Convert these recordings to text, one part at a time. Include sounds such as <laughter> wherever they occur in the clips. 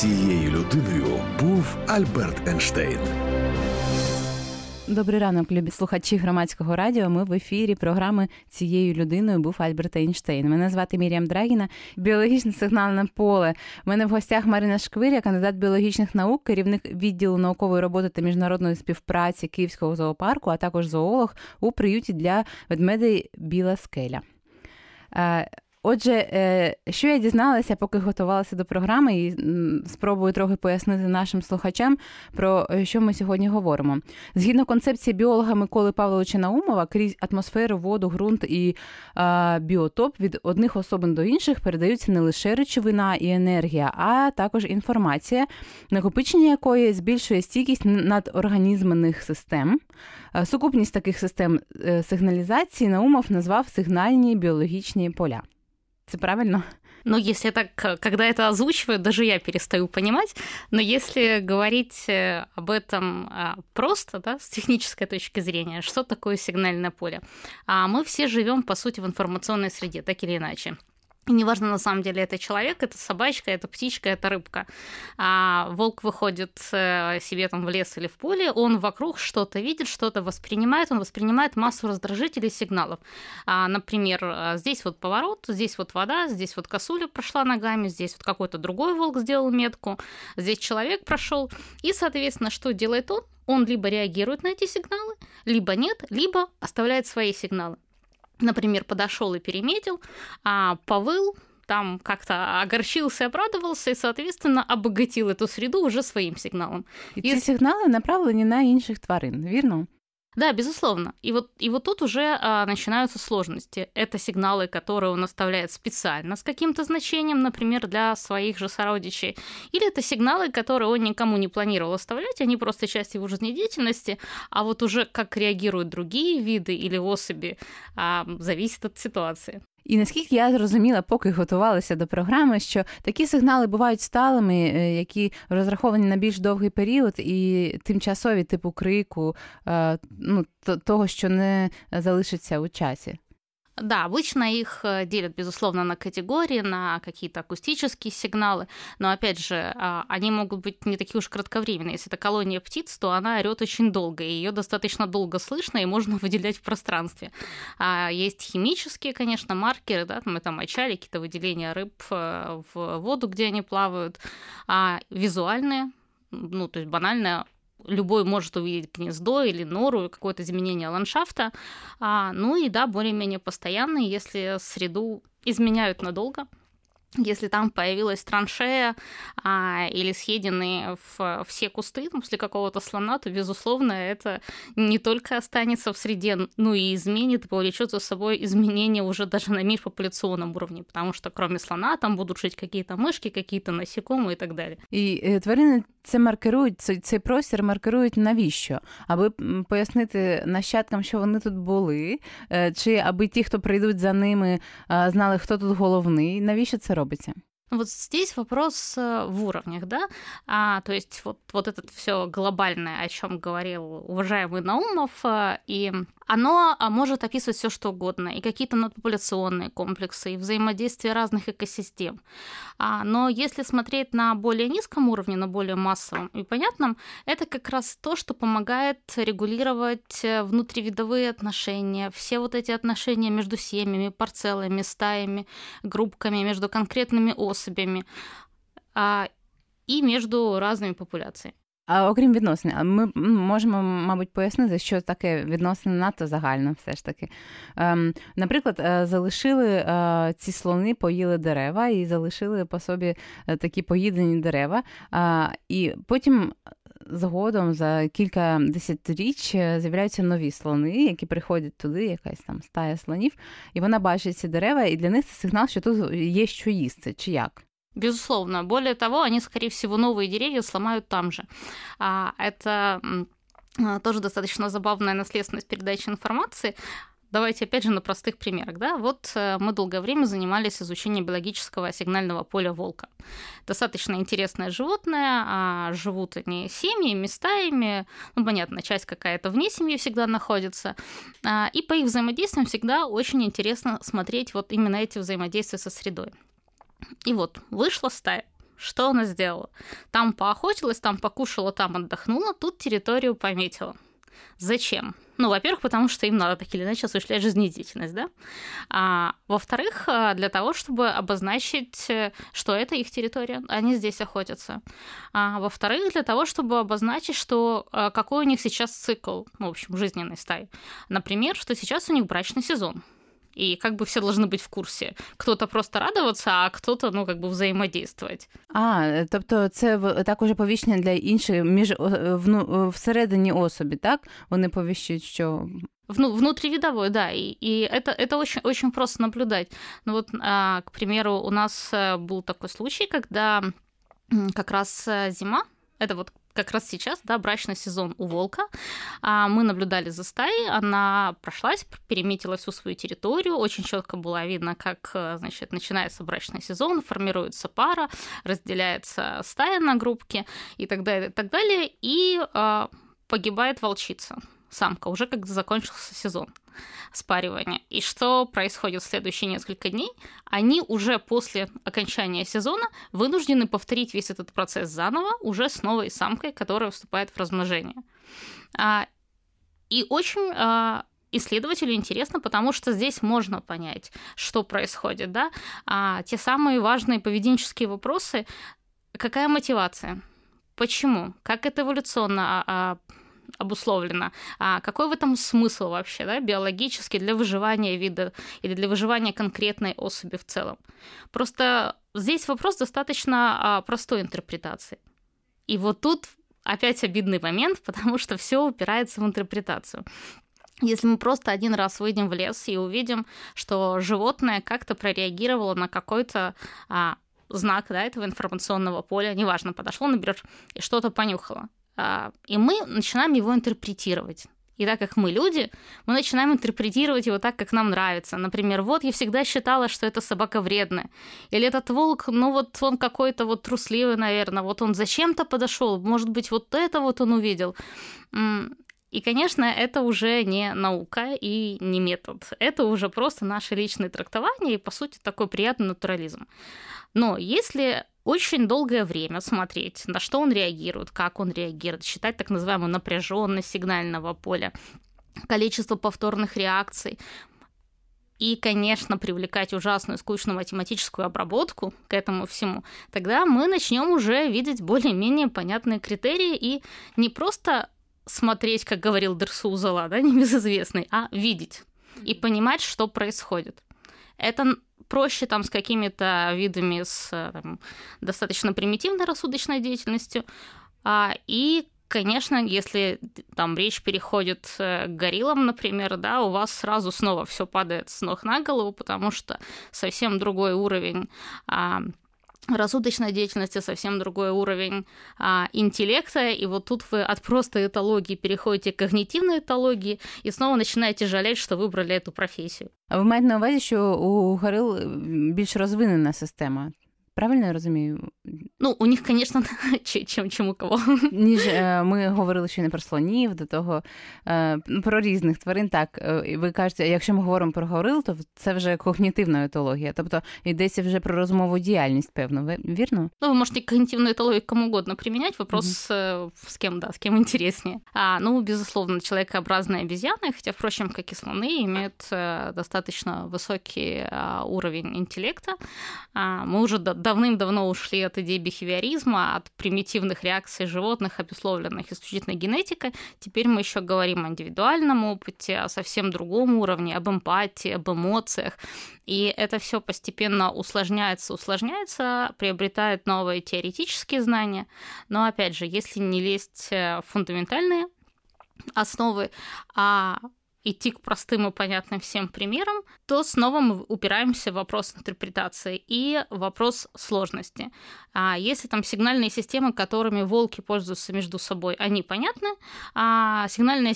Цією людиною був Альберт Ейнштейн. Добрий ранок, любі слухачі громадського радіо. Ми в ефірі програми цією людиною був Альберт Ейнштейн. Мене звати Мір'ям Драгіна, біологічне сигнальне поле. У мене в гостях Марина Шквиря, кандидат біологічних наук, керівник відділу наукової роботи та міжнародної співпраці Київського зоопарку, а також зоолог у приюті для ведмедей Біла Скеля. Е, Отже, е, що я дізналася, поки готувалася до програми, і спробую трохи пояснити нашим слухачам, про е, що ми сьогодні говоримо. Згідно концепції біолога Миколи Павловича Наумова, крізь атмосферу, воду, ґрунт і біотоп від одних особин до інших передаються не лише речовина і енергія, а також інформація, накопичення якої збільшує стійкість надорганізмених систем. Сукупність таких систем е, сигналізації Наумов назвав сигнальні біологічні поля. Это правильно? Ну, если так, когда это озвучивают, даже я перестаю понимать. Но если говорить э, об этом а, просто, да, с технической точки зрения, что такое сигнальное поле? А мы все живем, по сути, в информационной среде, так или иначе. Неважно, на самом деле, это человек, это собачка, это птичка, это рыбка. А волк выходит э, себе там в лес или в поле, он вокруг что-то видит, что-то воспринимает, он воспринимает массу раздражителей сигналов. А, например, э, здесь вот поворот, здесь вот вода, здесь вот косуля прошла ногами, здесь вот какой-то другой волк сделал метку, здесь человек прошел. И, соответственно, что делает он? Он либо реагирует на эти сигналы, либо нет, либо оставляет свои сигналы например, подошел и переметил, а повыл, там как-то огорчился, обрадовался и, соответственно, обогатил эту среду уже своим сигналом. І ці сигнали направлені на інших тварин, вірно? Да, безусловно. И вот, и вот тут уже а, начинаются сложности. Это сигналы, которые он оставляет специально с каким-то значением, например, для своих же сородичей. Или это сигналы, которые он никому не планировал оставлять, они просто часть его жизнедеятельности, а вот уже как реагируют другие виды или особи, а, зависит от ситуации. І наскільки я зрозуміла, поки готувалася до програми, що такі сигнали бувають сталими, е, які розраховані на більш довгий період, і тимчасові, типу крику, е, ну того, що не залишиться у часі. Да, обычно их э, делят, безусловно, на категории, на какие-то акустические сигналы, но, опять же, а, они могут быть не такие уж кратковременные. Если это колония птиц, то она орет очень долго, и ее достаточно долго слышно, и можно <laughs> выделять в пространстве. А есть химические, конечно, маркеры, да, там это мочали, какие-то выделения рыб э, в воду, где они плавают, а визуальные, ну, то есть банально любой может увидеть гнездо или нору, какое-то изменение ландшафта. А, ну и да, более-менее постоянные, если среду изменяют надолго – если там появилась траншея а, или съедены в, все кусты после какого-то слона, то, безусловно, это не только останется в среде, но и изменит, повлечет за собой изменения уже даже на міжпопуляційному уровне, потому что кроме слона там будут жить какие-то мышки, какие-то насекомые и так далі. І тварини це маркирують, цей, цей простір маркирують навіщо? Аби пояснити нащадкам, що вони тут були, чи аби ті, хто прийдуть за ними, знали, хто тут головний, навіщо це Робиться? Вот здесь вопрос э, в уровнях, да, а, то есть вот, вот это все глобальное, о чем говорил уважаемый Наумов, э, и оно а, может описывать все что угодно, и какие-то надпопуляционные комплексы, и взаимодействие разных экосистем. А, но если смотреть на более низком уровне, на более массовом и понятном, это как раз то, что помогает регулировать э, внутривидовые отношения, все вот эти отношения между семьями, парцелами, стаями, группками, между конкретными особями а, и между разными популяциями. А окрім відносин, ми можемо, мабуть, пояснити, що таке відносини надто загально, все ж таки. Ем, Наприклад, е, залишили е, ці слони, поїли дерева і залишили по собі е, такі поїдені дерева. Е, і потім. Згодом за кілька десятиріч з'являються нові слони, які приходять туди, якась там стая слонів, і вона бачить ці дерева, і для них це сигнал, що тут є що їсти, чи як. Безусловно. Более того, они, скорее всего, новые деревья сломают там же. А, это а, тоже достаточно забавная наследственность передачи информации. Давайте опять же на простых примерах. Да? Вот э, мы долгое время занимались изучением биологического сигнального поля волка. Достаточно интересное животное, а живут они семьями, стаями, ну, понятно, часть какая-то вне семьи всегда находится, а, и по их взаимодействиям всегда очень интересно смотреть вот именно эти взаимодействия со средой. И вот вышла стая. Что она сделала? Там поохотилась, там покушала, там отдохнула, тут территорию пометила. Зачем? Ну, во-первых, потому что им надо так или иначе осуществлять жизнедеятельность, да? А, во-вторых, а, для того, чтобы обозначить, э, что это их территория, они здесь охотятся. А, во-вторых, для того, чтобы обозначить, что а, какой у них сейчас цикл, ну, в общем, жизненной стаи. Например, что сейчас у них брачный сезон и как бы все должны быть в курсі. Кто-то просто радуватися, а кто-то ну как бы взаємодействувати. А, тобто це також повіщення для інших між вну, всередині особи, так? Вони повіщують, що Вну, внутривидовой, да, и, и это, это очень, очень просто наблюдать. Ну вот, а, к примеру, у нас э, был такой случай, когда как раз э, зима, это вот как раз сейчас, да, брачный сезон у волка. А мы наблюдали за стаей, она прошлась, переметила всю свою территорию, очень четко было видно, как, э, значит, начинается брачный сезон, формируется пара, разделяется стая на группки и так далее, и так далее, и э, погибает волчица самка, уже как закончился сезон спаривания. И что происходит в следующие несколько дней? Они уже после окончания сезона вынуждены повторить весь этот процесс заново, уже с новой самкой, которая вступает в размножение. А, и очень а, исследователю интересно, потому что здесь можно понять, что происходит, да, а, те самые важные поведенческие вопросы, какая мотивация, почему, как это эволюционно а, обусловлено. А какой в этом смысл вообще, да, биологически для выживания вида или для выживания конкретной особи в целом? Просто здесь вопрос достаточно а, простой интерпретации. И вот тут опять обидный момент, <laughs> потому что все упирается в интерпретацию. Если мы просто один раз выйдем в лес и увидим, что животное как-то прореагировало на какой-то а, знак да, этого информационного поля, неважно, подошло, например, и что-то понюхало. А, и мы начинаем его интерпретировать. И так как мы люди, мы начинаем интерпретировать его так, как нам нравится. Например, вот я всегда считала, что эта собака вредная. Или этот волк, ну вот он какой-то вот трусливый, наверное. Вот он зачем-то подошел. Может быть, вот это вот он увидел. И, конечно, это уже не наука и не метод. Это уже просто наше личное трактование и, по сути, такой приятный натурализм. Но если очень долгое время смотреть, на что он реагирует, как он реагирует, считать так называемую напряженность сигнального поля, количество повторных реакций, и, конечно, привлекать ужасную скучную математическую обработку к этому всему, тогда мы начнем уже видеть более-менее понятные критерии и не просто смотреть, как говорил Дерсузала, да, <laughs> небезызвестный, а видеть и понимать, что происходит. Это проще там с какими-то видами с там, достаточно примитивной рассудочной деятельностью. А, и, конечно, если там речь переходит э, к гориллам, например, да, у вас сразу снова все падает с ног на голову, потому что совсем другой уровень а, рассудочной деятельности совсем другой уровень а, интеллекта, и вот тут вы от простой этологии переходите к когнитивной этологии и снова начинаете жалеть, что выбрали эту профессию. А ви маєте на увазі, що у горил більш розвинена система? Правильно я розумію? Ну, у них, звісно, чим, чим у кого. Ніж ми говорили ще не про слонів, до того про різних тварин. Так, ви кажете, якщо ми говоримо про горил, то це вже когнітивна етологія, тобто йдеться вже про розмову діяльність, певно, вірно? Ну, вы можете когнитивную этологию кому угодно применять, вопрос mm-hmm. с кем, да, с кем интереснее. А, ну, безусловно, человекообразные обезьяны, хотя, впрочем, как и слоны, имеют достаточно высокий уровень интеллекта. Мы уже давным-давно ушли от идеи бихевиоризма, от примитивных реакций животных, обусловленных исключительно генетикой. Теперь мы еще говорим о индивидуальном опыте, о совсем другом уровне, об эмпатии, об эмоциях. И это все постепенно усложняется, усложняется, приобретает новые теоретические знания. Но опять же, если не лезть в фундаментальные основы, а идти к простым и понятным всем примерам, то снова мы упираемся в вопрос интерпретации и вопрос сложности. А если там сигнальные системы, которыми волки пользуются между собой, они понятны, а сигнальные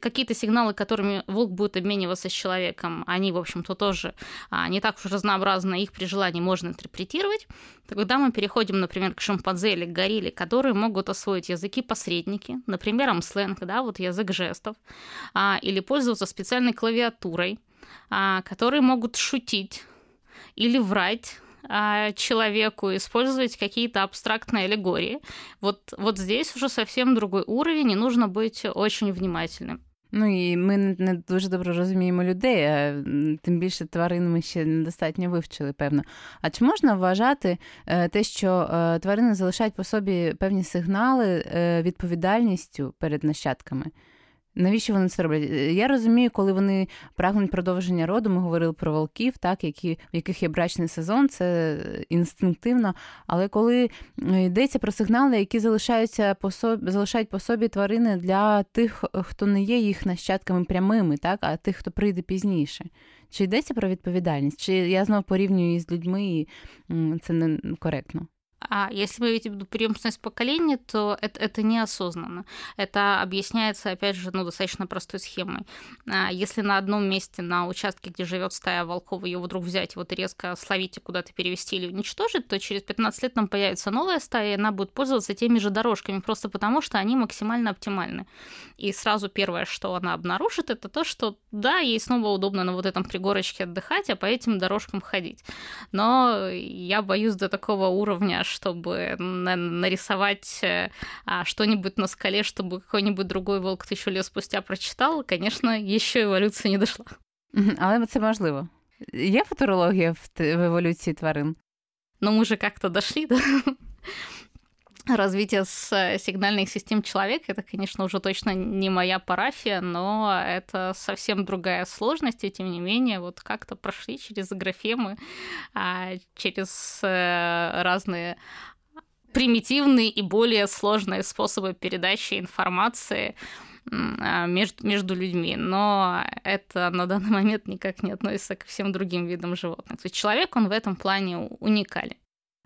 какие-то сигналы, которыми волк будет обмениваться с человеком, они, в общем-то, тоже а, не так уж разнообразны, их при желании можно интерпретировать, Тогда мы переходим, например, к шимпанзе или к горилле, которые могут освоить языки-посредники, например, сленг, да, вот язык жестов, а, или пользоваться специальной клавиатурой, а, которые могут шутить или врать а, человеку, использовать какие-то абстрактные аллегории. Вот, вот здесь уже совсем другой уровень, и нужно быть очень внимательным. Ну і ми не дуже добре розуміємо людей, а тим більше тварин ми ще недостатньо вивчили, певно. А чи можна вважати е, те, що е, тварини залишають по собі певні сигнали е, відповідальністю перед нащадками? Навіщо вони це роблять? Я розумію, коли вони прагнуть продовження роду, ми говорили про волків, так, які, в яких є брачний сезон, це інстинктивно. Але коли йдеться про сигнали, які залишаються по собі, залишають по собі тварини для тих, хто не є їх нащадками прямими, так, а тих, хто прийде пізніше. Чи йдеться про відповідальність? Чи я знову порівнюю з людьми, і це коректно? А если мы видим преемственность поколений, то это, это неосознанно. Это объясняется, опять же, ну, достаточно простой схемой. А если на одном месте, на участке, где живет стая волков, ее вдруг взять, вот резко словить и куда-то перевести или уничтожить, то через 15 лет там появится новая стая, и она будет пользоваться теми же дорожками, просто потому что они максимально оптимальны. И сразу первое, что она обнаружит, это то, что да, ей снова удобно на вот этом пригорочке отдыхать, а по этим дорожкам ходить. Но я боюсь до такого уровня, чтобы нарисовать э, а, что-нибудь на скале, чтобы какой-нибудь другой волк тысячу лет спустя прочитал, конечно, еще эволюция не дошла. Але це можливо. Є футурологія в, в еволюції тварин? Ну, мы же как-то дошли, да? <laughs> развитие с э, сигнальных систем человека, это, конечно, уже точно не моя парафия, но это совсем другая сложность, и тем не менее, вот как-то прошли через графемы, а, через э, разные примитивные и более сложные способы передачи информации а, между, между людьми, но это на данный момент никак не относится ко всем другим видам животных. То есть человек, он в этом плане уникален.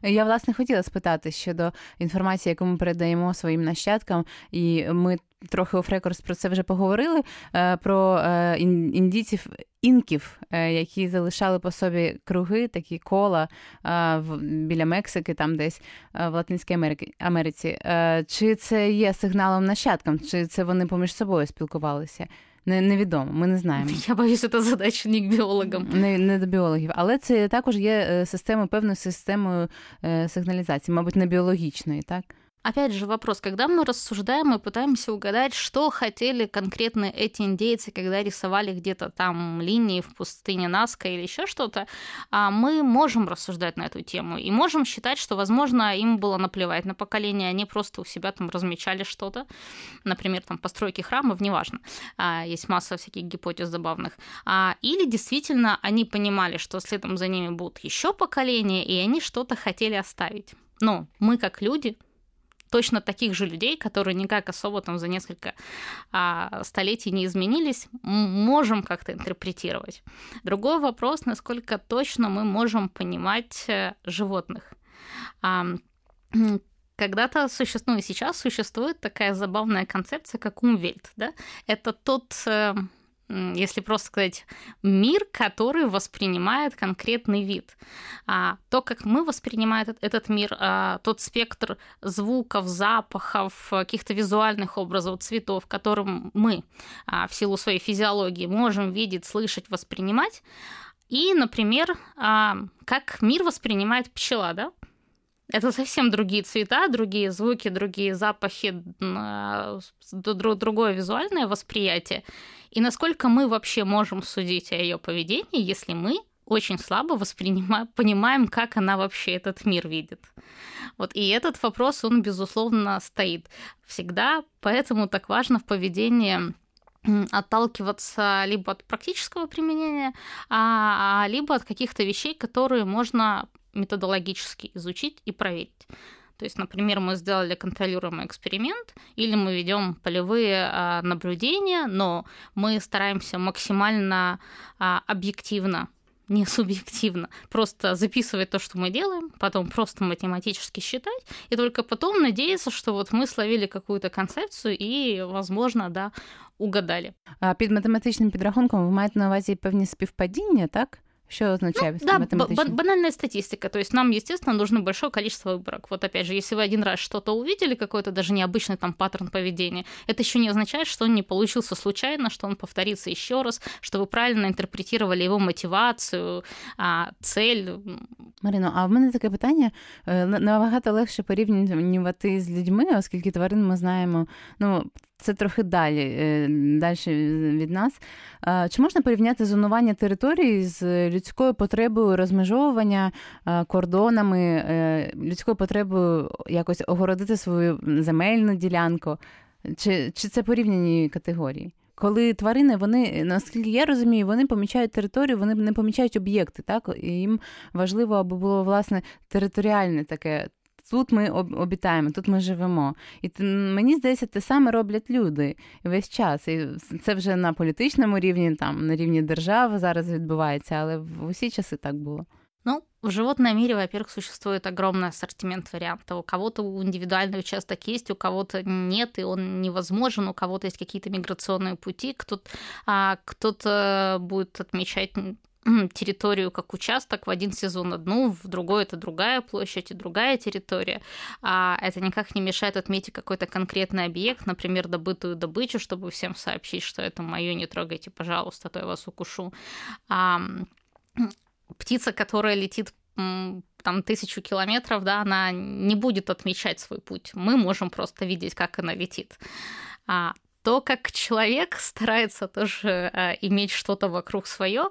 Я власне хотіла спитати щодо інформації, яку ми передаємо своїм нащадкам, і ми трохи офрекорс про це вже поговорили. Е, про е, індійців інків, е, які залишали по собі круги, такі кола біля Мексики, там десь в Латинській Америці. Чи це є сигналом нащадкам, чи це вони поміж собою спілкувалися? Не, Невідомо, ми не знаємо. Я боюсь, це задача не к біологам. Не, не до біологів. Але це також є системою, певною системою сигналізації, мабуть, не біологічної, так? Опять же вопрос, когда мы рассуждаем и пытаемся угадать, что хотели конкретно эти индейцы, когда рисовали где-то там линии в пустыне Наска или еще что-то, а мы можем рассуждать на эту тему и можем считать, что, возможно, им было наплевать на поколение, они просто у себя там размечали что-то, например, там постройки храмов, неважно, а, есть масса всяких гипотез забавных. А, или действительно они понимали, что следом за ними будут еще поколения, и они что-то хотели оставить. Но мы как люди точно таких же людей, которые никак особо там за несколько а, столетий не изменились, можем как-то интерпретировать. Другой вопрос, насколько точно мы можем понимать э, животных. А, когда-то существует, ну и сейчас существует такая забавная концепция, как умвельт, да? Это тот э, если просто сказать, мир, который воспринимает конкретный вид. А, то, как мы воспринимаем этот, мир, а, тот спектр звуков, запахов, каких-то визуальных образов, цветов, которым мы а, в силу своей физиологии можем видеть, слышать, воспринимать, и, например, а, как мир воспринимает пчела, да? Это совсем другие цвета, другие звуки, другие запахи, а, другое визуальное восприятие. И насколько мы вообще можем судить о ее поведении, если мы очень слабо воспринимаем, понимаем, как она вообще этот мир видит. Вот, и этот вопрос, он, безусловно, стоит всегда, поэтому так важно в поведении отталкиваться либо от практического применения, а, либо от каких-то вещей, которые можно методологически изучить и проверить. То есть, например, мы сделали контролируемый эксперимент, или мы ведем полевые а, наблюдения, но мы стараемся максимально а, объективно не субъективно, просто записывать то, что мы делаем, потом просто математически считать, и только потом надеяться, что вот мы словили какую-то концепцию и, возможно, да, угадали. А під математичним підрахунком ви маєте на увазі певні співпадіння, так? Что означает ну, да, б- банальная статистика. То есть нам, естественно, нужно большое количество выборок. Вот опять же, если вы один раз что-то увидели, какой-то даже необычный там паттерн поведения, это еще не означает, что он не получился случайно, что он повторится еще раз, что вы правильно интерпретировали его мотивацию, а, цель. Марино, а в мене таке питання набагато легше порівнювати з людьми, оскільки тварин ми знаємо. Ну це трохи далі, далі від нас. Чи можна порівняти зонування території з людською потребою розмежовування кордонами, людською потребою якось огородити свою земельну ділянку? Чи, Чи це порівняні категорії? Коли тварини, вони, наскільки я розумію, вони помічають територію, вони не помічають об'єкти, так? І їм важливо, аби було власне територіальне таке Тут ми обітаємо, тут ми живемо. І мені здається, те саме роблять люди весь час. І це вже на політичному рівні, там на рівні держави зараз відбувається, але в усі часи так було. Ну, в животном мире, во-первых, существует огромный ассортимент вариантов. У кого-то индивидуальный участок есть, у кого-то нет, и он невозможен, у кого-то есть какие-то миграционные пути, кто-то, а, кто-то будет отмечать территорию как участок в один сезон одну, в другой это другая площадь и другая территория. А это никак не мешает отметить какой-то конкретный объект, например, добытую добычу, чтобы всем сообщить, что это мое, не трогайте, пожалуйста, а то я вас укушу. А, птица, которая летит там тысячу километров, да, она не будет отмечать свой путь. Мы можем просто видеть, как она летит. А то, как человек старается тоже э, иметь что-то вокруг свое,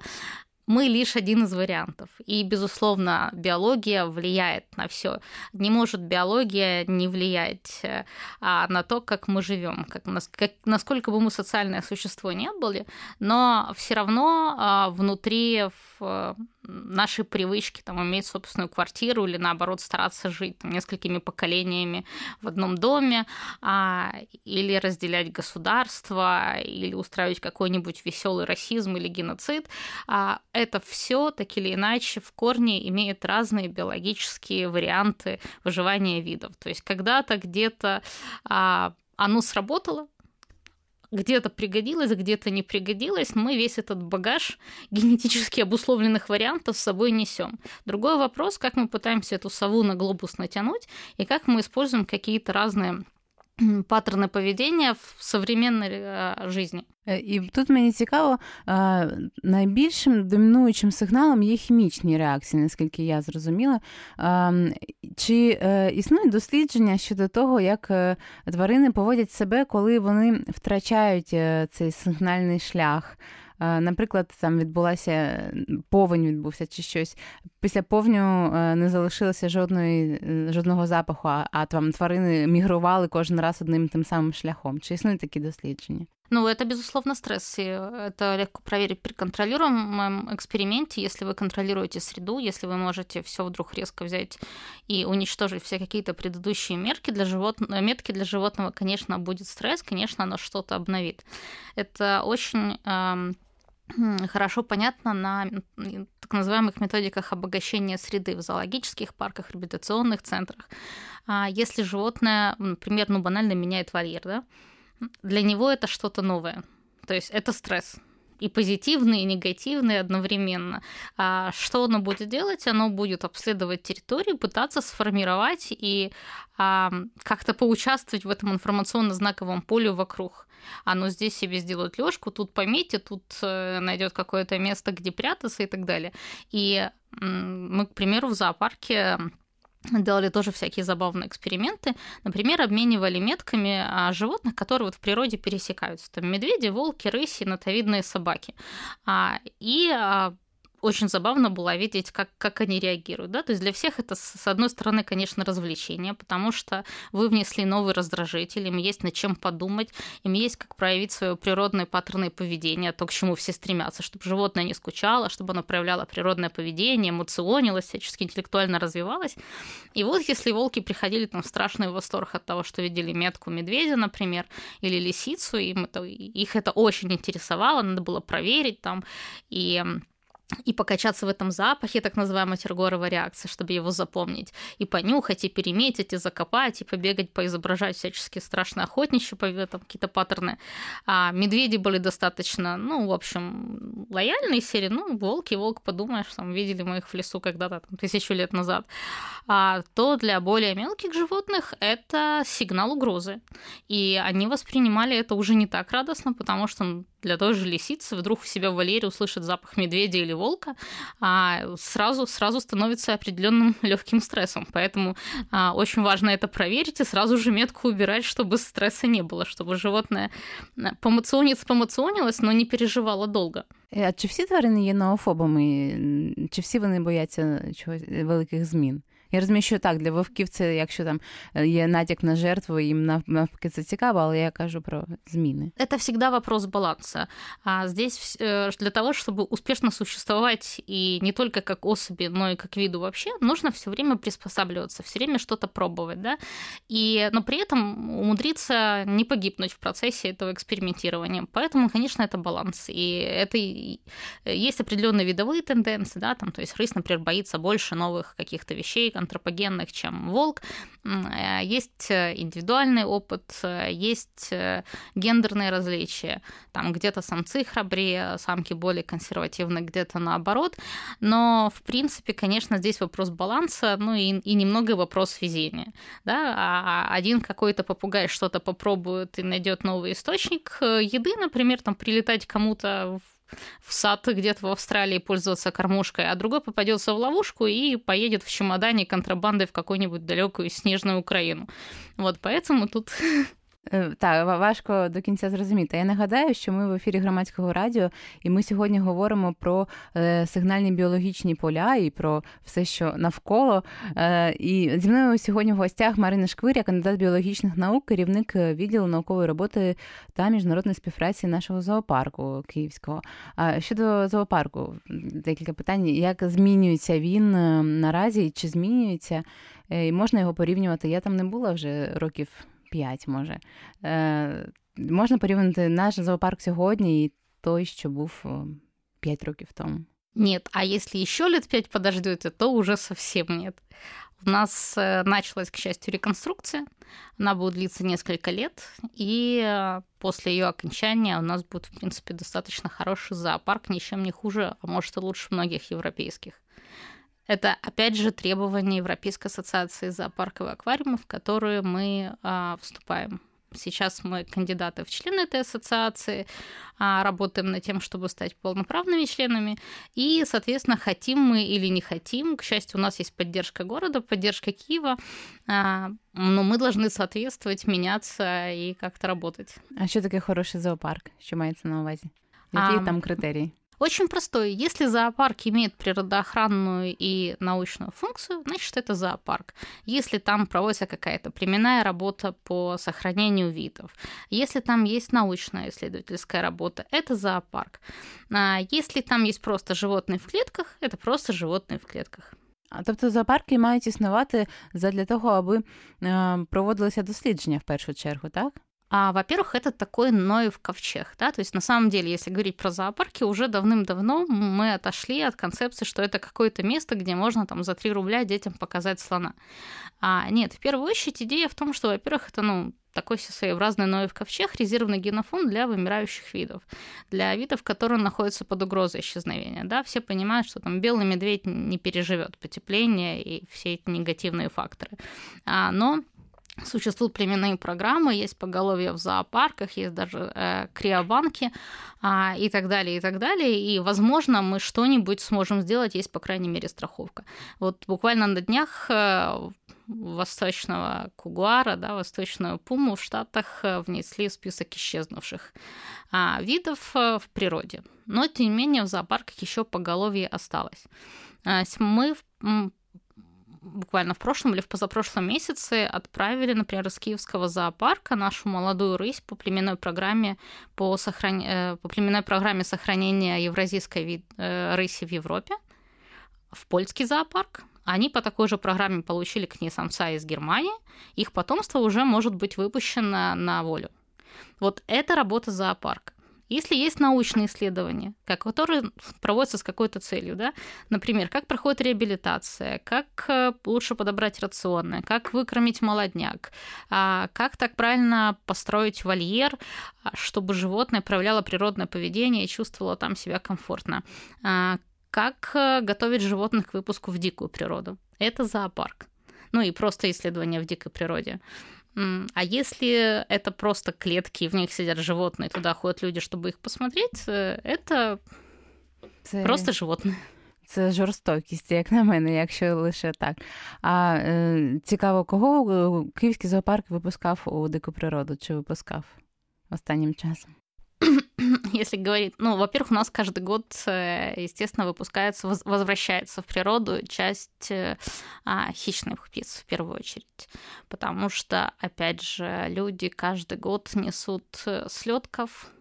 мы лишь один из вариантов. И, безусловно, биология влияет на все. Не может биология не влиять э, а, на то, как мы живем, как, как, насколько бы мы социальное существо не были, но все равно а, внутри в, нашей привычки там, иметь собственную квартиру или наоборот стараться жить там, несколькими поколениями в одном доме, а, или разделять государство, или устраивать какой-нибудь веселый расизм или геноцид, а, это все так или иначе в корне имеет разные биологические варианты выживания видов. То есть когда-то где-то а, оно сработало, где-то пригодилось, где-то не пригодилось, мы весь этот багаж генетически обусловленных вариантов с собой несем. Другой вопрос, как мы пытаемся эту сову на глобус натянуть, и как мы используем какие-то разные <clears throat> паттерни поведіння в современній житті. І тут мені цікаво, найбільшим домінуючим сигналом є хімічні реакції, наскільки я зрозуміла. Чи е, існують дослідження щодо того, як е, тварини поводять себе, коли вони втрачають е, цей сигнальний шлях? Наприклад, там відбулася повень, відбувся чи щось. Після повню не залишилося жодної, жодного запаху, а там тварини мігрували кожен раз одним тим самим шляхом. Чи існують такі дослідження? Ну, это, безусловно, стресс. И это легко проверить при контролируемом эксперименте, если вы контролируете среду, если вы можете все вдруг резко взять и уничтожить все какие-то предыдущие мерки для животного, метки для животного, конечно, будет стресс, конечно, оно что-то обновит. Это очень хорошо понятно на так называемых методиках обогащения среды в зоологических парках, реабилитационных центрах. А если животное, например, ну банально меняет вольер, да, для него это что-то новое. То есть это стресс и позитивный, и негативный одновременно. А что оно будет делать? Оно будет обследовать территорию, пытаться сформировать и а, как-то поучаствовать в этом информационно-знаковом поле вокруг. Оно здесь себе сделает лёжку, тут пометит, тут э, найдет какое-то место, где прятаться и так далее. И мы, к примеру, в зоопарке делали тоже всякие забавные эксперименты. Например, обменивали метками а, животных, которые вот в природе пересекаются. Там медведи, волки, рыси, нотовидные собаки. А, и а, очень забавно было видеть, как, как они реагируют. Да? То есть для всех это, с одной стороны, конечно, развлечение, потому что вы внесли новый раздражитель, им есть над чем подумать, им есть как проявить свое природное паттерны поведения, то, к чему все стремятся, чтобы животное не скучало, чтобы оно проявляло природное поведение, эмоционилось, всячески интеллектуально развивалось. И вот если волки приходили там в страшный восторг от того, что видели метку медведя, например, или лисицу, им это, их это очень интересовало, надо было проверить там, и и покачаться в этом запахе, так называемая тергоровая реакция, чтобы его запомнить, и понюхать, и переметить, и закопать, и побегать, поизображать всяческие страшные охотничьи, там какие-то паттерны. А медведи были достаточно, ну, в общем, лояльные серии, ну, волки, волк, подумаешь, там, видели мы их в лесу когда-то, там, тысячу лет назад. А то для более мелких животных это сигнал угрозы. И они воспринимали это уже не так радостно, потому что для той же лисицы вдруг у себя в вольере услышит запах медведя или волка, а сразу, сразу становится определенным легким стрессом. Поэтому а, очень важно это проверить и сразу же метку убирать, чтобы стресса не было, чтобы животное помаціониться помаціонилось, но не переживало долго. А чи всі тварини є ноофобами? Чи всі вони бояться чогось великих змін? Я розумію, що так, для вовків це, якщо там є натяк на жертву, їм навпаки це цікаво, але я кажу про зміны. Это всегда вопрос баланса. А здесь э, для того, чтобы успешно существовать и не только как особи, но и как виду вообще, нужно все время приспосабливаться, все время что-то пробовать, да, и, но при этом умудриться не погибнуть в процессе этого экспериментирования. Поэтому, конечно, это баланс. И это есть определенные видовые тенденции, да, там, то есть рысь, например, боится больше новых каких-то вещей, антропогенных, чем волк. Э, есть э, индивидуальный опыт, э, есть гендерные различия. Там где-то самцы храбрее, самки более консервативны, где-то наоборот. Но, в принципе, конечно, здесь вопрос баланса, ну и, и немного вопрос везения. Да? А, а один какой-то попугай что-то попробует и найдет новый источник еды, например, там прилетать кому-то в в сад где-то в Австралии пользоваться кормушкой, а другой попадется в ловушку и поедет в чемодане контрабандой в какую-нибудь далекую снежную Украину. Вот поэтому тут <laughs> так, важко до кінця зрозуміти. Я нагадаю, що ми в ефірі громадського радіо, і ми сьогодні говоримо про е, сигнальні біологічні поля і про все, що навколо. Е, і зі мною сьогодні в гостях Марина Шквиря, кандидат біологічних наук, керівник відділу наукової роботи та міжнародної співпраці нашого зоопарку Київського. Щодо зоопарку, декілька питань: як змінюється він наразі, чи змінюється? І можна його порівнювати? Я там не була вже років. 5, може. Е, Можна порівняти наш зоопарк сьогодні і той, що був 5 років тому. Нет, а если еще лет пять подождете, то уже совсем нет. У нас э, началась, к счастью, реконструкция. Она будет длиться несколько лет, и э, после ее окончания у нас будет, в принципе, достаточно хороший зоопарк, ничем не хуже, а может и лучше многих европейских. Это, опять же, требования Европейской ассоциации зоопарков и аквариумов, в которые мы а, вступаем. Сейчас мы кандидаты в члены этой ассоциации, а, работаем над тем, чтобы стать полноправными членами. И, соответственно, хотим мы или не хотим, к счастью, у нас есть поддержка города, поддержка Киева, а, но мы должны соответствовать, меняться и как-то работать. А что такое хороший зоопарк? Что мається на увазі? Які а, там критерії? Очень простой. Если зоопарк имеет природоохранную и научную функцию, значит, это зоопарк. Если там проводится какая-то племенная работа по сохранению видов, если там есть научная исследовательская работа, это зоопарк. А если там есть просто животные в клетках, это просто животные в клетках. А тобто зоопарки мають існувати для того, аби проводилися дослідження в першу чергу, так? А, во-первых, это такой Ноев ковчег, да, то есть на самом деле, если говорить про зоопарки, уже давным-давно мы отошли от концепции, что это какое-то место, где можно там за 3 рубля детям показать слона. А нет, в первую очередь идея в том, что, во-первых, это, ну, такой своеобразный Ноев ковчег, резервный генофонд для вымирающих видов, для видов, которые находятся под угрозой исчезновения. Да? Все понимают, что там белый медведь не переживет потепление и все эти негативные факторы. А, но Существуют племенные программы, есть поголовье в зоопарках, есть даже э, криобанки э, и так далее, и так далее. И, возможно, мы что-нибудь сможем сделать, есть, по крайней мере, страховка. Вот буквально на днях э, восточного кугуара, да, восточную пуму в Штатах э, внесли в список исчезнувших э, видов э, в природе. Но, тем не менее, в зоопарках еще поголовье осталось. Э, мы буквально в прошлом или в позапрошлом месяце отправили, например, из Киевского зоопарка нашу молодую рысь по племенной программе по, сохран... Э, по племенной программе сохранения евразийской вид... Э, рыси в Европе в польский зоопарк. Они по такой же программе получили к ней самца из Германии. Их потомство уже может быть выпущено на волю. Вот это работа зоопарка. Если есть научные исследования, которые проводятся с какой-то целью, да, например, как проходит реабилитация, как э, лучше подобрать рационы, как выкормить молодняк, а, как так правильно построить вольер, а, чтобы животное проявляло природное поведение и чувствовало там себя комфортно, а, как э, готовить животных к выпуску в дикую природу. Это зоопарк. Ну и просто исследования в дикой природе. А если это просто клетки, в них сидят животные, туда ходят люди, чтобы их посмотреть, э, это Це... просто животные. Це жорстокість, як на мене, якщо лише так. А е, цікаво, кого Київський зоопарк випускав у дику природу? Чи випускав останнім часом? <laughs> если говорить, ну, во-первых, у нас каждый год, э, естественно, выпускается, возвращается в природу часть э, а, хищных птиц в первую очередь, потому что, опять же, люди каждый год несут э, слетков.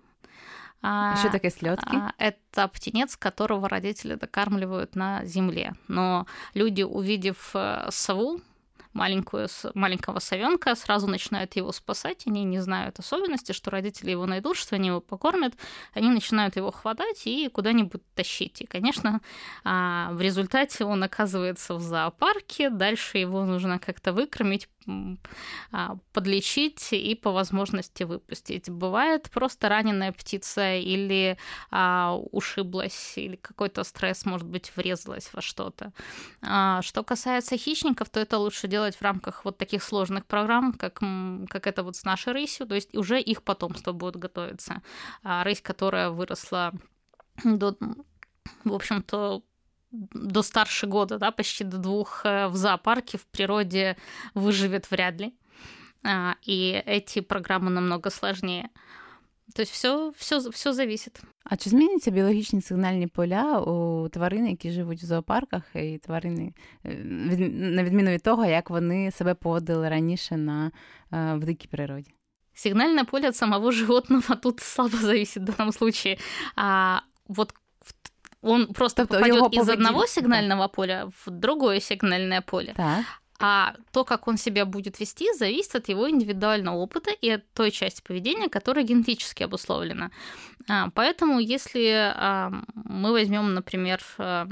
Что такое слетки? А, это птенец, которого родители докармливают на земле. Но люди, увидев сову, маленькую, маленького совенка, сразу начинают его спасать, они не знают особенности, что родители его найдут, что они его покормят, они начинают его хватать и куда-нибудь тащить. И, конечно, а, в результате он оказывается в зоопарке, дальше его нужно как-то выкормить, подлечить и по возможности выпустить. Бывает просто раненая птица или а, ушиблась, или какой-то стресс, может быть, врезалась во что-то. А, что касается хищников, то это лучше делать в рамках вот таких сложных программ, как, как это вот с нашей рысью, то есть уже их потомство будет готовиться. А рысь, которая выросла до в общем-то, до старше года, да, почти до двух э, в зоопарке, в природе выживет вряд ли. А, и эти программы намного сложнее. То есть все, все, все зависит. А чи зміняться біологічні сигнальні поля у тварин, які живуть в зоопарках, і тварини, на відміну від того, як вони себе поводили раніше на, в дикій природі? Сигнальное поле от самого животного тут <laughs> слабо зависит в данном случае. А вот он просто тобто попадет из одного сигнального поля в другое сигнальное поле. Так. А то, как он себя будет вести, зависит от его индивидуального опыта и от той части поведения, которая генетически обусловлена. А, поэтому, если а, мы возьмем, например, а,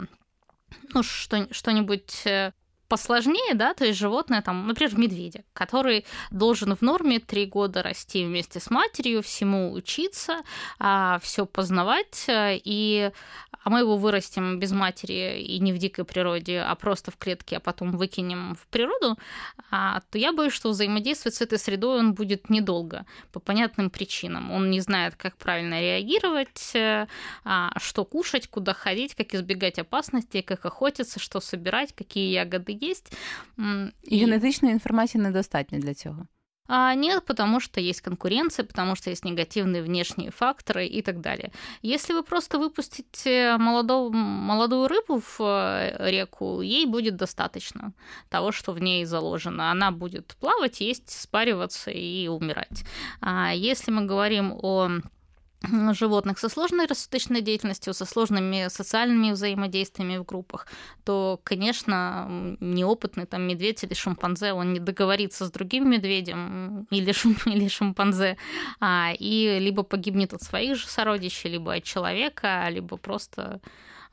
ну, что, что-нибудь э, посложнее, да, то есть животное, там, например, медведя, который должен в норме три года расти вместе с матерью, всему учиться, все познавать, э, и а мы его вырастим без матери и не в дикой природе, а просто в клетке, а потом выкинем в природу, а, то я боюсь, что взаимодействовать с этой средой он будет недолго, по понятным причинам. Он не знает, как правильно реагировать, э, а, что кушать, куда ходить, как избегать опасностей, как охотиться, что собирать, какие ягоды есть. І генетичної інформації недостатньо для цього. А нет, потому что есть конкуренция, потому что есть негативные внешние факторы и так далее. Если вы просто выпустите молодого, молодую рыбу в э, реку, ей будет достаточно того, что в ней заложено. Она будет плавать, есть, спариваться и умирать. А если мы говорим о животных со сложной рассудочной деятельностью, со сложными социальными взаимодействиями в группах, то, конечно, неопытный там медведь или шимпанзе, он не договорится с другим медведем или, шим, <laughs> или шимпанзе, а, и либо погибнет от своих же сородичей, либо от человека, либо просто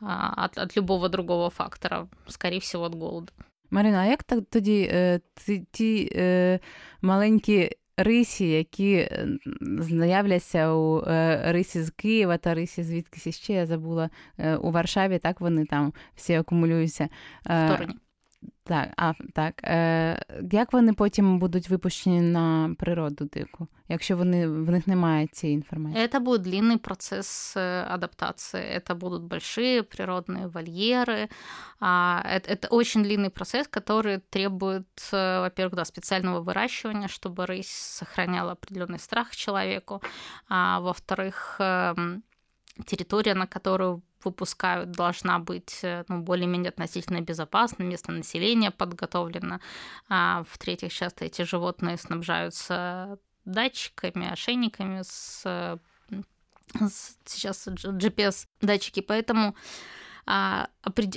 а, от, от любого другого фактора, скорее всего, от голода. Марина, а як так тоді ті, ті е, маленькі рисі, які з'являться у рисі з Києва та рисі звідкись ще я забула у Варшаві, так вони там всі акумулюються. В Торуні. Так, а так. Е, Як вони потім будуть випущені на природу дику, якщо вони в них немає цієї інформації? Это будет длинный процесс адаптации. Это будут большие природные вольеры. Это, это очень длинный процесс, который требует, во-первых, да, специального выращивания, чтобы рысь сохраняла определенный страх человеку. А во-вторых, территория, на которую выпускают, должна быть э, ну, более-менее относительно безопасна, место населения подготовлено. А в-третьих, часто эти животные снабжаются датчиками, ошейниками с, с сейчас GPS-датчики, поэтому а,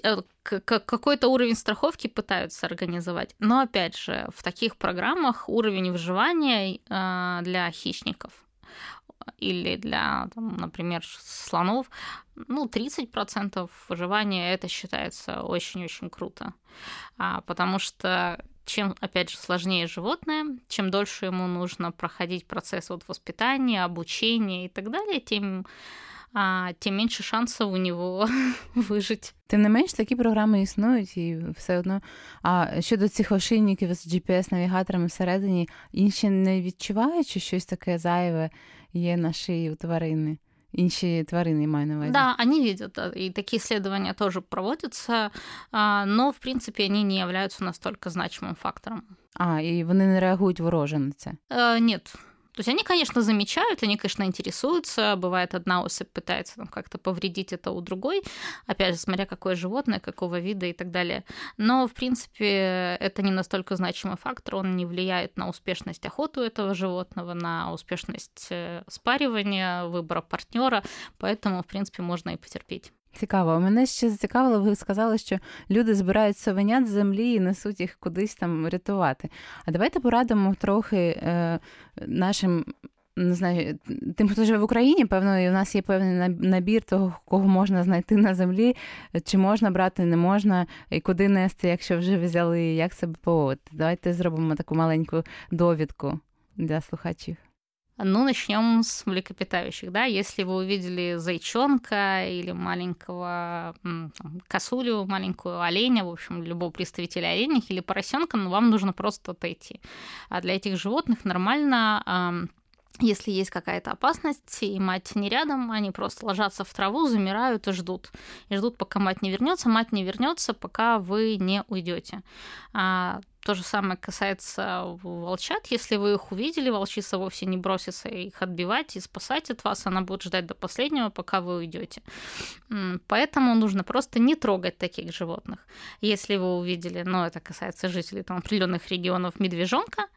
э, какой-то уровень страховки пытаются организовать. Но опять же, в таких программах уровень выживания а, для хищников или для, там, например, слонов, ну, 30% выживания это считается очень-очень круто. А, потому что чем, опять же, сложнее животное, чем дольше ему нужно проходить процесс вот воспитания, обучения и так далее, тем а, тим менше шансів у нього <laughs> вижити. Тим не менш, такі програми існують і все одно. А щодо цих ошейників з GPS-навігаторами всередині, інші не відчувають, що щось таке зайве є на шиї у тварини. Інші тварины маю на увазі. Да, они видят, и такие исследования тоже проводятся, но, в принципе, они не являются настолько значимым фактором. А, і вони не реагують вороже на це? Нет, то есть они, конечно, замечают, они, конечно, интересуются. Бывает, одна особь пытается там, как-то повредить это у другой, опять же, смотря какое животное, какого вида и так далее. Но, в принципе, это не настолько значимый фактор, он не влияет на успешность охоты этого животного, на успешность э, спаривания, выбора партнера, поэтому, в принципе, можно и потерпеть. Цікаво. Мене ще зацікавило, ви сказали, що люди збирають совенят з землі і несуть їх кудись там рятувати. А давайте порадимо трохи е, нашим. Не знаю, тим, хто живе в Україні, певно, і у нас є певний набір того, кого можна знайти на землі, чи можна брати, не можна, і куди нести, якщо вже взяли, як себе поводити. Давайте зробимо таку маленьку довідку для слухачів. Ну, начнем с млекопитающих, да, если вы увидели зайчонка или маленького там, косулю, маленькую оленя, в общем, любого представителя оленях или поросенка, ну, вам нужно просто отойти. А для этих животных нормально если есть какая-то опасность, и мать не рядом, они просто ложатся в траву, замирают и ждут. И ждут, пока мать не вернется. Мать не вернется, пока вы не уйдете. А, то же самое касается волчат. Если вы их увидели, волчица вовсе не бросится их отбивать и спасать от вас. Она будет ждать до последнего, пока вы уйдете. Поэтому нужно просто не трогать таких животных. Если вы увидели, но ну, это касается жителей там, определенных регионов, медвежонка,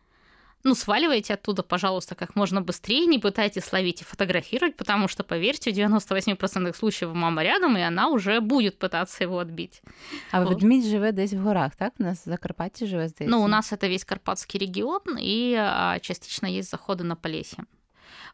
ну, сваливайте оттуда, пожалуйста, как можно быстрее, не пытайтесь ловить и фотографировать, потому что, поверьте, в 98% случаев мама рядом, и она уже будет пытаться его отбить. А вот. ведмідь живе десь в горах, так? У нас в Закарпатье живе здесь. Ну, у нас это весь Карпатский регион, и а, частично есть заходы на Полесье.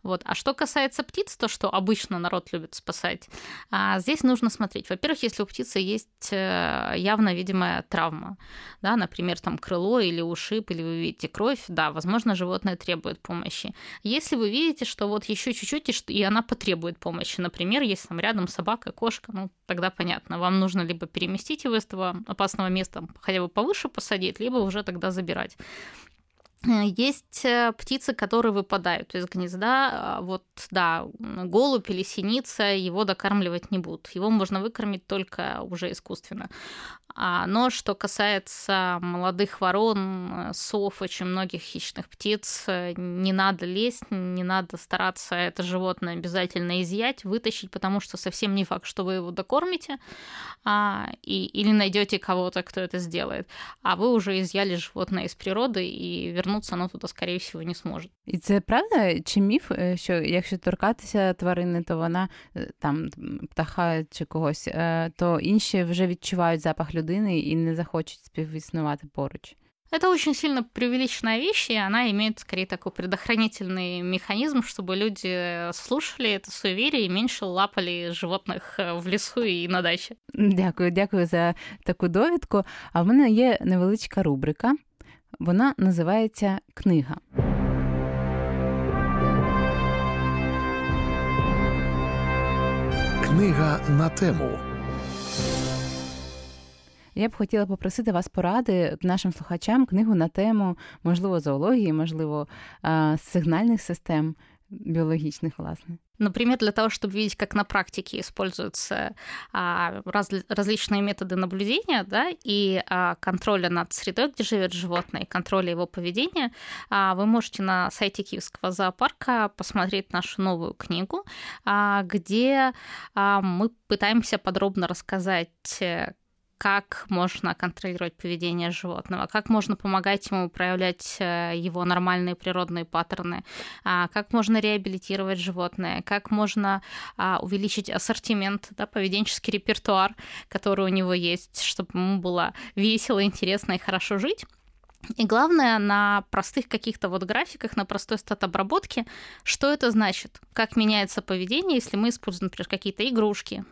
Вот. А что касается птиц, то, что обычно народ любит спасать, а здесь нужно смотреть. Во-первых, если у птицы есть э, явно видимая травма, да, например, там крыло или ушиб, или вы видите кровь, да, возможно, животное требует помощи. Если вы видите, что вот еще чуть-чуть, и она потребует помощи, например, если там рядом собака, кошка, ну, тогда понятно, вам нужно либо переместить его из этого опасного места, хотя бы повыше посадить, либо уже тогда забирать. Э, есть э, птицы, которые выпадают из гнезда. А, вот, да, голубь или синица его докармливать не будут. Его можно выкормить только уже искусственно. А, но что касается молодых ворон, сов, очень многих хищных птиц, не надо лезть, не надо стараться это животное обязательно изъять, вытащить, потому что совсем не факт, что вы его докормите а, и, или найдете кого-то, кто это сделает. А вы уже изъяли животное из природы, и вернуться оно туда, скорее всего, не сможет. І це правда чи міф, що якщо торкатися тварини, то вона там птаха чи когось, то інші вже відчувають запах людини, людини і не захочуть співіснувати поруч. Это очень сильно преувеличенная вещь, и она имеет скорее такой предохранительный механизм, чтобы люди слушали это суеверие и меньше лапали животных в лісу і на дачі. Дякую, дякую за таку довідку. А в мене є невеличка рубрика. Вона називається Книга. Книга на тему. Я б хотіла попросити вас поради нашим слухачам книгу на тему, можливо, зоології, можливо, сигнальних систем биологичных, власне. Например, для того, чтобы видеть, как на практике используются а, раз, различные методы наблюдения да, и а, контроля над средой, где живет животное, и контроля его поведения, а, вы можете на сайте Киевского зоопарка посмотреть нашу новую книгу, а, где а, мы пытаемся подробно рассказать, как можно контролировать поведение животного, как можно помогать ему проявлять э, его нормальные природные паттерны, а, как можно реабилитировать животное, как можно а, увеличить ассортимент, да, поведенческий репертуар, который у него есть, чтобы ему было весело, интересно и хорошо жить. И главное, на простых каких-то вот графиках, на простой стат-обработке, что это значит, как меняется поведение, если мы используем, например, какие-то игрушки,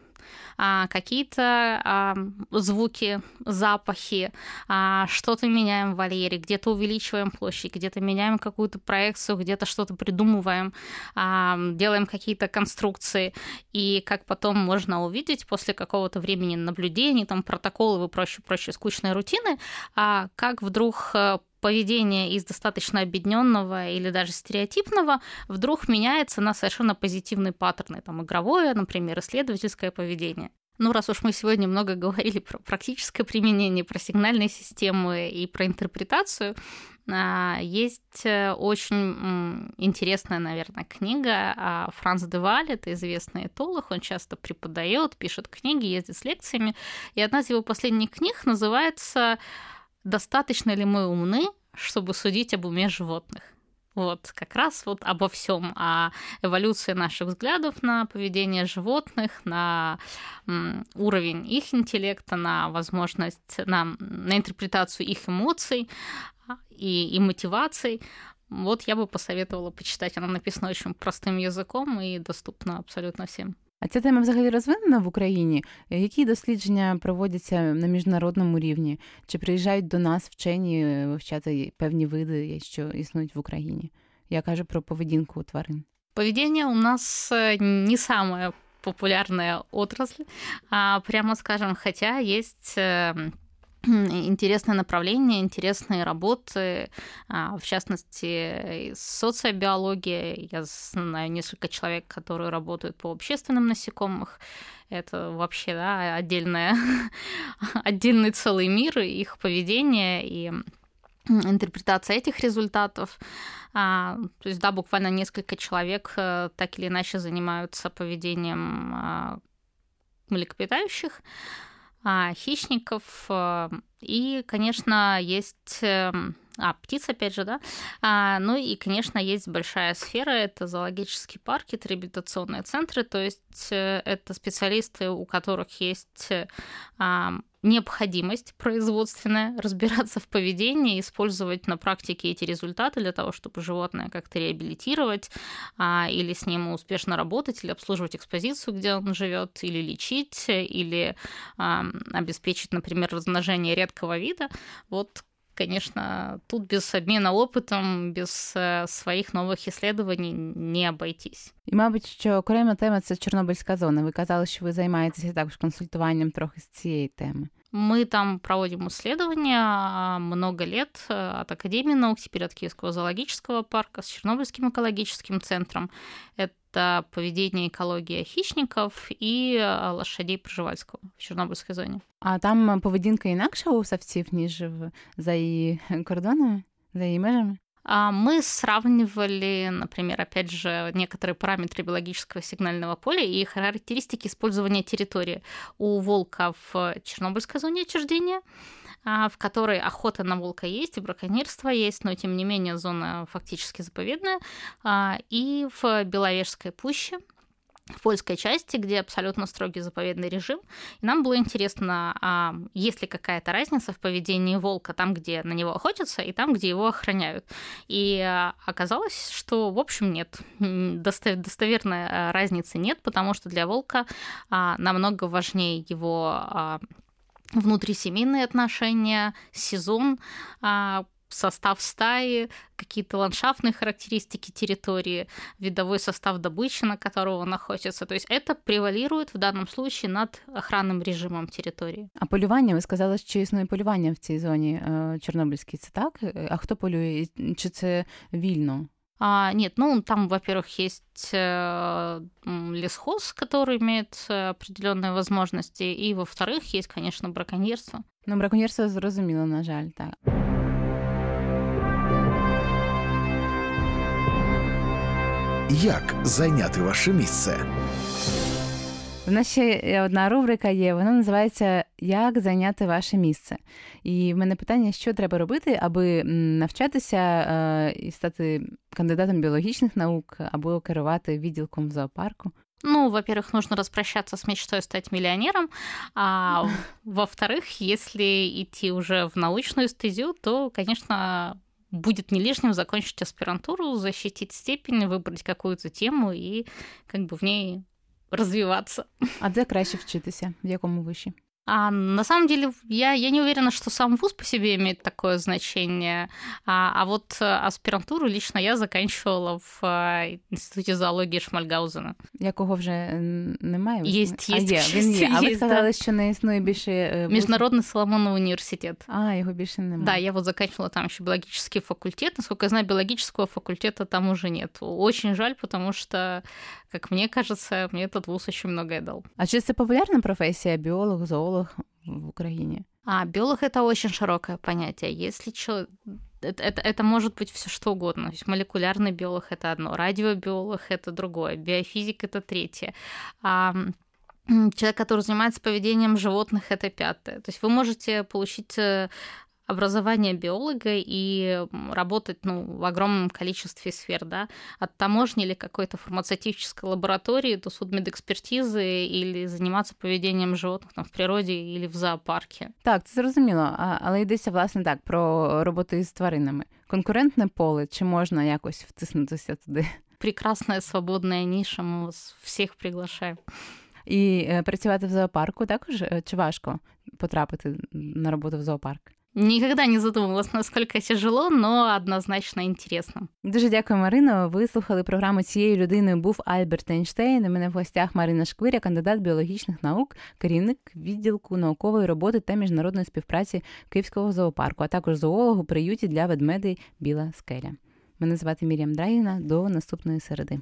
какие-то а, звуки, запахи, а, что-то меняем в вольере, где-то увеличиваем площадь, где-то меняем какую-то проекцию, где-то что-то придумываем, а, делаем какие-то конструкции. И как потом можно увидеть после какого-то времени наблюдений, там протоколы и прочее-прочее скучной рутины, как вдруг э, поведение из достаточно объединенного или даже стереотипного вдруг меняется на совершенно позитивные паттерны, там игровое, например, исследовательское поведение. Ну, раз уж мы сегодня много говорили про практическое применение, про сигнальные системы и про интерпретацию, а, есть э, очень интересная, наверное, книга а, Франц Деваль, это известный этолог, он часто преподает, пишет книги, ездит с лекциями, и одна из его последних книг называется достаточно ли мы умны, чтобы судить об уме животных. Вот, как раз вот обо всем, о эволюции наших взглядов на поведение животных, на уровень их интеллекта, на возможность, на, на интерпретацию их эмоций а, и, и мотиваций. Вот я бы посоветовала почитать. Она написана очень простым языком и доступна абсолютно всем. А ця тема взагалі розвинена в Україні? Які дослідження проводяться на міжнародному рівні? Чи приїжджають до нас вчені вивчати певні види, що існують в Україні? Я кажу про поведінку тварин. Поведение у нас не самая популярная отрасль, прямо скажем, хотя есть интересное направление, интересные работы, а, в частности, социобиология. Я знаю несколько человек, которые работают по общественным насекомых. Это вообще да, отдельная, <laughs> отдельный целый мир, их поведение и интерпретация этих результатов. А, то есть, да, буквально несколько человек э, так или иначе занимаются поведением а, млекопитающих. Хищников. Э, и, конечно, есть эм, а, птиц, опять же, да. А, ну и, конечно, есть большая сфера, это зоологические парки, это реабилитационные центры, то есть э, это специалисты, у которых есть а, необходимость производственная <laughs> разбираться в поведении, использовать на практике эти результаты для того, чтобы животное как-то реабилитировать а, или с ним успешно работать, или обслуживать экспозицию, где он живет, или лечить, или а, обеспечить, например, размножение редкого вида. Вот конечно, тут без обмена опитом, без э, своїх нових іслідувань не обойтись. І, мабуть, що окрема тема це Чорнобильська зона. Ви казали, що ви займаєтеся також консультуванням трохи з цієї теми. Мы там проводим исследования много лет э, от Академии наук, теперь от Киевского зоологического парка с Чернобыльским экологическим центром. Это это поведение экология хищников и э, лошадей Пржевальського в Чорнобильській зоні. А там поведінка інакша у савців, ніж за її кордонами, за її межами? А мы сравнивали, например, опять же, некоторые параметры биологического сигнального поля и характеристики использования территории. У волка в Чернобыльской зоне отчуждения а, в которой охота на волка есть и браконьерство есть, но тем не менее зона фактически заповедная, а, и в Беловежской пуще, в польской части, где абсолютно строгий заповедный режим. И нам было интересно, а есть ли какая-то разница в поведении волка там, где на него охотятся, и там, где его охраняют. И оказалось, что, в общем, нет. Достоверной разницы нет, потому что для волка намного важнее его внутрисемейные отношения, сезон, а, состав стаи, какие-то ландшафтные характеристики территории, видовой состав добычи, на которого он охотится. То есть это превалирует в данном случае над охранным режимом территории. А полювання, ви сказали, що існує полювання в цій зоні Чорнобильській, це так? А хто полює? Чи це вільно? А, нет, ну там, во-первых, есть э, лесхоз, который имеет э, определенные возможности, и во-вторых, есть, конечно, браконьерство. Ну, браконьерство зрозуміло, на жаль, так. Як зайняти ваше місце? У нас ще одна рубрика є, вона називається Як зайняти ваше місце. І в мене питання, що треба робити, аби навчатися і стати кандидатом біологічних наук або керувати відділком в зоопарку. Ну, во-первых, нужно распрощаться с мечтой стать миллионером, а <laughs> во-вторых, если идти уже в научную стезю, то, конечно, будет не лишним закончить аспирантуру, защитить степень, выбрать какую-то тему и как бы в ней развиваться. А де краще вчитися? В якому виші? А на самом деле я, я не уверена, что сам вуз по себе имеет такое значение. А, а вот э, аспирантуру лично я заканчивала в э, Інституті зоології Шмальгаузена. Якого вже немає? Є, є, а, є, він <laughs> є. А ви сказали, да. що не існує більше... Міжнародний Соломоновый университет. А, його більше немає. Да, я вот заканчивала там еще биологический факультет. Насколько я знаю, биологического факультета там уже нет. Очень жаль, потому что, как мне кажется, мне этот вуз очень многое дал. А чи це популярна професія біолог, зоолог? биолог в Украине? А, биолог это очень широкое понятие. Если человек это, это, это может быть все что угодно. То есть молекулярный биолог это одно, радиобиолог это другое, биофизик это третье. А, человек, который занимается поведением животных, это пятое. То есть вы можете получить э, образование биолога и работать ну, в огромном количестве сфер, да, от таможни или какой-то фармацевтической лаборатории до судмедэкспертизы или заниматься поведением животных там, в природі или в зоопарке. Так, це зрозуміло, а, але йдеться власне так про роботу із тваринами. Конкурентне поле, чи можна якось втиснутися туди? Прекрасная свободная ниша, мы вас всіх приглашаємо. І працювати в зоопарку також чи важко потрапити на роботу в зоопарк? Никогда не задумывалась, насколько тяжело, но однозначно интересно. Дуже дякую, Марино. Ви слухали програму цією людиною був Альберт Ейнштейн. У мене в гостях Марина Шквиря, кандидат біологічних наук, керівник відділку наукової роботи та міжнародної співпраці Київського зоопарку, а також зоолог у приюті для ведмедей Біла Скеля. Мене звати Мір'ям Драгіна. До наступної середи.